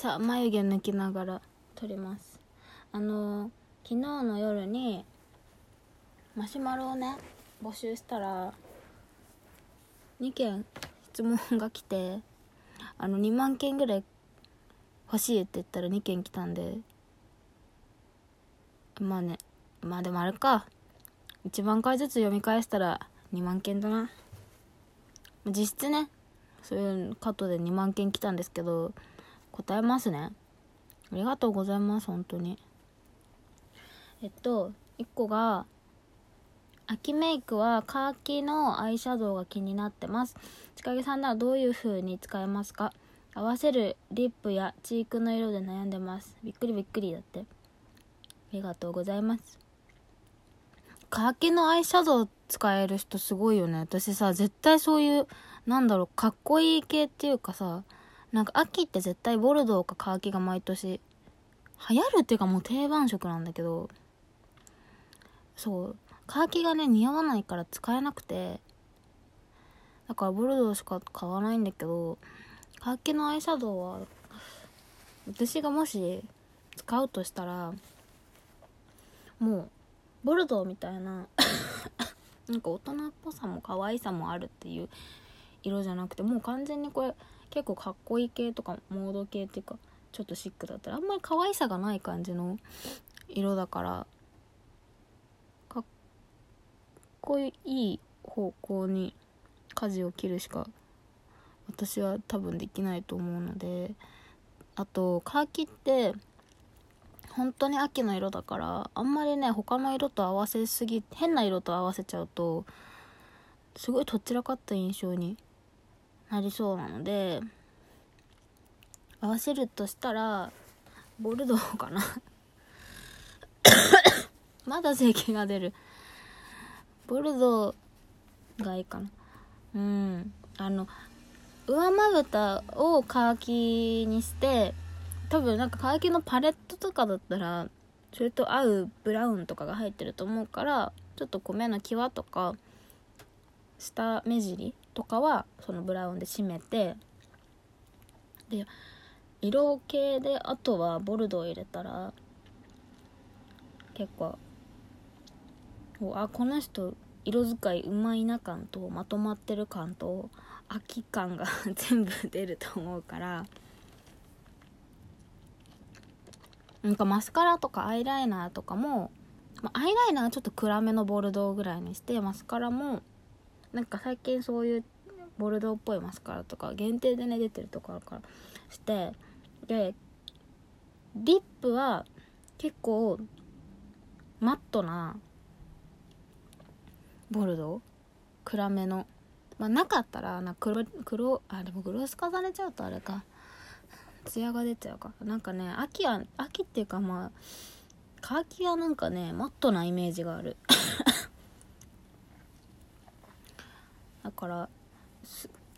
さあ眉毛抜きながら撮ります。あの昨日の夜にマシュマロをね募集したら2件質問が来てあの2万件ぐらい欲しいって言ったら2件来たんでまあねまあでもあれか。1万回ずつ読み返したら2万件だな。実質ねそういうカットで2万件来たんですけど答えますね。ありがとうございます本当に。えっと1個が秋メイクはカーキのアイシャドウが気になってます。千景さんならどういう風に使えますか？合わせるリップやチークの色で悩んでます。びっくりびっくりだって。ありがとうございます。カーキのアイシャドウ使える人すごいよね。私さ絶対そういうなんだろうかっこいい系っていうかさなんか秋って絶対ボルドーかカーキが毎年流行るっていうかもう定番色なんだけどそうカーキがね似合わないから使えなくてだからボルドーしか買わないんだけどカーキのアイシャドウは私がもし使うとしたらもうボルドーみたいな なんか大人っぽさも可愛さもあるっていう色じゃなくてもう完全にこれ結構かっこいい系とかモード系っていうかちょっとシックだったらあんまり可愛さがない感じの色だからかっこいい方向に舵を切るしか私は多分できないと思うのであとカーキって本当に秋の色だからあんまりね他の色と合わせすぎ変な色と合わせちゃうとすごいとっちらかった印象になりそうなので合わせるとしたらボルドーかな。まだ咳が出る。ボルドーがいいかな。うん。あの上まぶたをカーキにして多分なんかカーキのパレットとかだったらそれと合うブラウンとかが入ってると思うからちょっとこう目の際とか下目尻とかはそのブラウンで締めてで色系であとはボルドー入れたら結構あこの人色使いうまいな感とまとまってる感と秋感が 全部出ると思うからなんかマスカラとかアイライナーとかも、まあ、アイライナーはちょっと暗めのボルドーぐらいにしてマスカラもなんか最近そういうボルドーっぽいマスカラとか限定でね出てるところからして。でリップは結構マットなボルド？ー暗めの。まあなかったらな黒黒あでもグロス重ねちゃうとあれか。ツヤが出ちゃうか。なんかね秋は秋っていうかまあカーキはなんかねマットなイメージがある。だから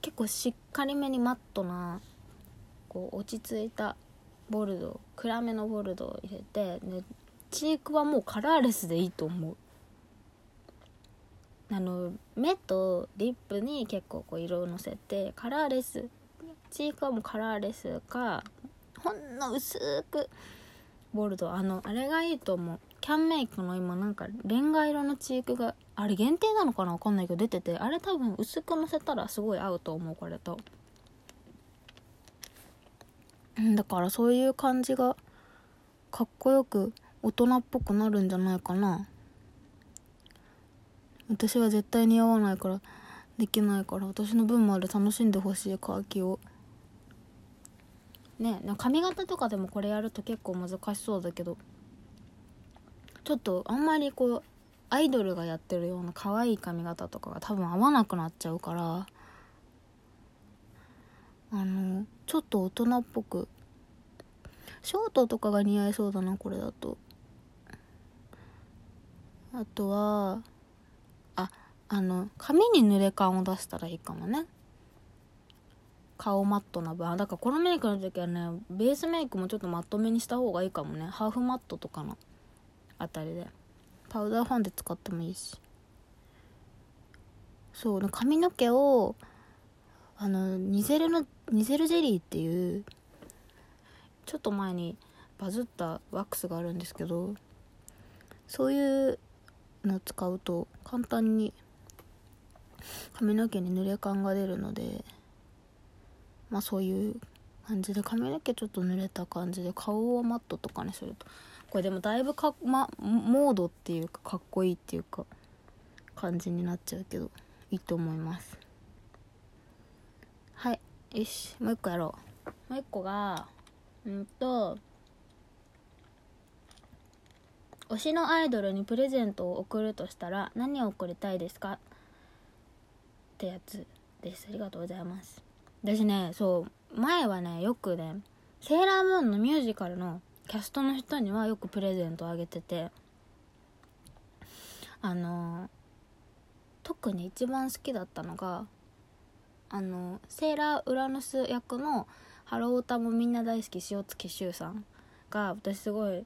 結構しっかりめにマットなこう落ち着いたボルド暗めのボルドを入れてでチークはもうカラーレスでいいと思う。あの目とリップに結構こう色をのせてカラーレスチークはもうカラーレスかほんの薄くボルドあのあれがいいと思う。キャンメイクの今なんかレンガ色のチークがあれ限定なのかなわかんないけど出てて。あれ多分薄くのせたらすごい合うと思うこれと。だからそういう感じがかっこよく大人っぽくなるんじゃないかな。私は絶対似合わないからできないから私の分まで楽しんでほしいカーキを。ね髪型とかでもこれやると結構難しそうだけどちょっとあんまりこうアイドルがやってるような可愛い髪型とかが多分合わなくなっちゃうからあのちょっと大人っぽくショートとかが似合いそうだなこれだと。あとはああの髪に濡れ感を出したらいいかもね。顔マットな分だからこのメイクの時はねベースメイクもちょっとマットめにした方がいいかもね。ハーフマットとかのあたりで。パウダーファンデ使ってもいいし。そう髪の毛をあのニゼルのニゼルジェリーっていうちょっと前にバズったワックスがあるんですけどそういうの使うと簡単に髪の毛に濡れ感が出るのでまあそういう感じで髪の毛ちょっと濡れた感じで顔をマットとかにするとこれでもだいぶか、ま、モードっていうかかっこいいっていうか感じになっちゃうけどいいと思います。はいよしもう一個やろう。もう一個がうんと推しのアイドルにプレゼントを贈るとしたら何を贈りたいですか？ってやつです。ありがとうございます。私ねそう前はねよくねセーラームーンのミュージカルのキャストの人にはよくプレゼントあげててあの特に一番好きだったのがあのセーラーウラヌス役のハロー歌もみんな大好き塩月柊さんが私すごい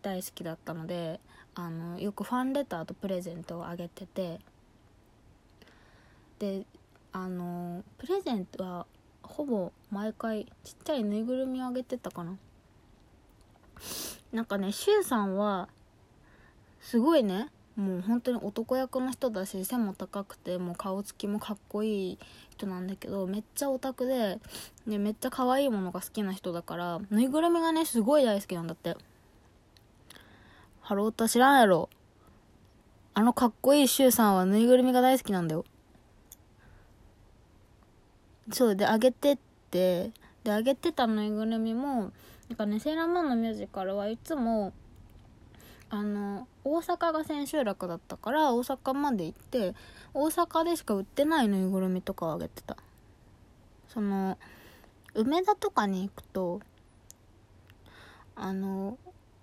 大好きだったのであのよくファンレターとプレゼントをあげててであのプレゼントはほぼ毎回ちっちゃいぬいぐるみをあげてたかななんかね柊さんはすごいねもう本当に男役の人だし背も高くてもう顔つきもかっこいい人なんだけどめっちゃオタクで、ね、めっちゃ可愛いものが好きな人だからぬいぐるみがねすごい大好きなんだってハロータ知らんやろ。あのかっこいいシュウさんはぬいぐるみが大好きなんだよ。そうで、あげてって、で、あげてたぬいぐるみも、なんかね、セーラームーンのミュージカルはいつも、あの、大阪が千秋楽だったから、大阪まで行って、大阪でしか売ってないぬいぐるみとかをあげてた。その、梅田とかに行くと、あの、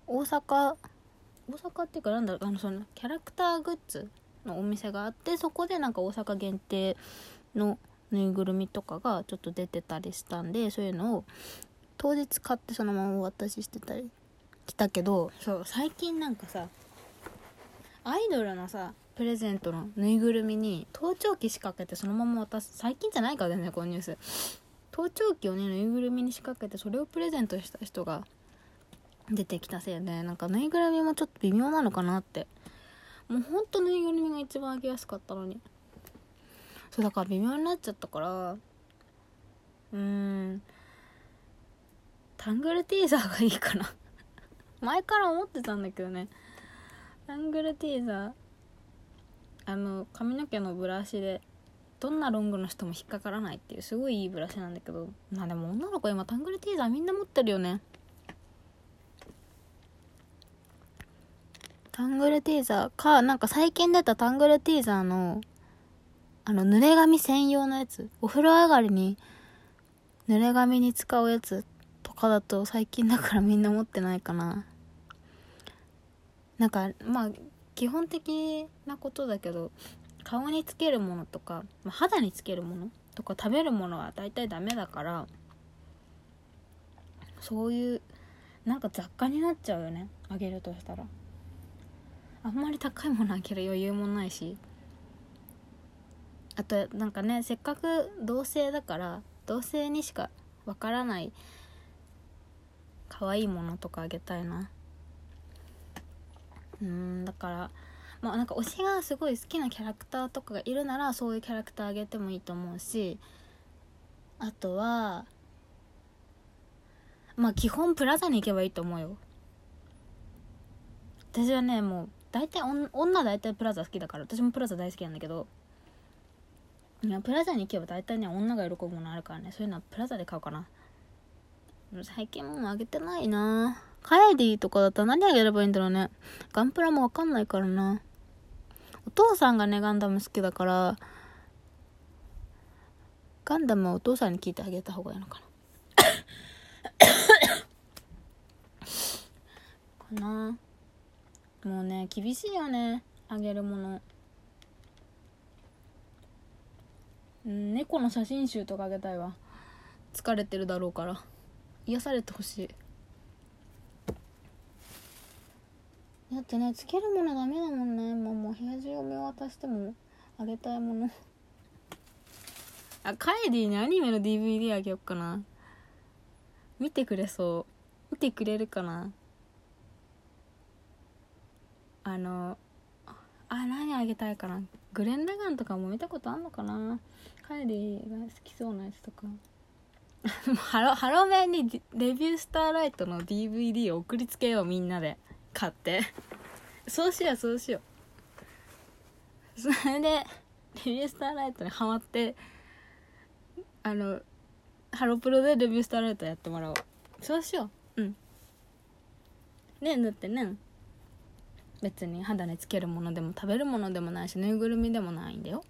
大阪大阪っていうかなんだろうあのそのキャラクターグッズのお店があってそこでなんか大阪限定のぬいぐるみとかがちょっと出てたりしたんでそういうのを当日買ってそのままお渡ししてたりしたけどそう最近なんかさアイドルのさプレゼントのぬいぐるみに盗聴器仕掛けてそのまま渡す最近じゃないからねこのニュース。盗聴器をねぬいぐるみに仕掛けてそれをプレゼントした人が出てきたせいでなんかぬいぐるみもちょっと微妙なのかなって。もうほんとぬいぐるみが一番あげやすかったのに。そうだから微妙になっちゃったからうーん。タングルティーザーがいいかな。前から思ってたんだけどね。タングルティーザーあの髪の毛のブラシでどんなロングの人も引っかからないっていうすごいいいブラシなんだけど。まあでも女の子今タングルティーザーみんな持ってるよね。タングルティーザーか、なんか最近出たタングルティーザーの、あの、濡れ髪専用のやつ。お風呂上がりに、濡れ髪に使うやつとかだと最近だからみんな持ってないかな。なんか、まあ、基本的なことだけど、顔につけるものとか、まあ、肌につけるものとか食べるものは大体ダメだから、そういう、なんか雑貨になっちゃうよね。あげるとしたら。あんまり高いものあげる余裕もないしあとなんかねせっかく同性だから同性にしかわからない可愛いものとかあげたいな。うんだからまあなんか推しがすごい好きなキャラクターとかがいるならそういうキャラクターあげてもいいと思うしあとはまあ基本プラザに行けばいいと思うよ。私はねもう大体女大体プラザ好きだから私もプラザ大好きなんだけどいやプラザに行けば大体ね女が喜ぶものあるからね。そういうのはプラザで買うかな。最近もあげてないな。カエディとかだったら何あげればいいんだろうね。ガンプラもわかんないからな。お父さんがねガンダム好きだからガンダムはお父さんに聞いてあげた方がいいのかな。かな。もうね厳しいよね。あげるものうん猫の写真集とかあげたいわ。疲れてるだろうから。癒されてほしい。だってねつけるものダメだもんね。もうもう部屋中を見渡してもあげたいもの。あカエディにアニメの DVD あげよっかな。見てくれそう。見てくれるかな。あのあ何あげたいかなグレン・ラガンとかも見たことあんのかな。カイリーが好きそうなやつとか。ハロハロメンにレビュースターライトの DVD を送りつけようみんなで。買って。そうしようそうしよう。それでレビュースターライトにハマってあのハロプロでレビュースターライトやってもらおう。そうしよう。うん。ねだってね。別に肌につけるものでも食べるものでもないしぬいぐるみでもないんだよ。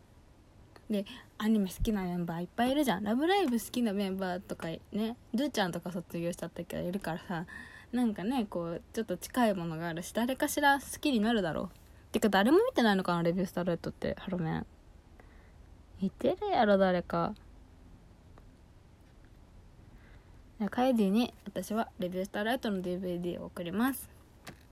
でアニメ好きなメンバーいっぱいいるじゃん「ラブライブ!」好きなメンバーとかねドゥちゃんとか卒業しちゃったけどいるからさなんかねこうちょっと近いものがあるし誰かしら好きになるだろう。てか誰も見てないのかなレビュースターレットってハロメン。見てるやろ誰か。カイディに私はレビュースターライトの DVD を送ります。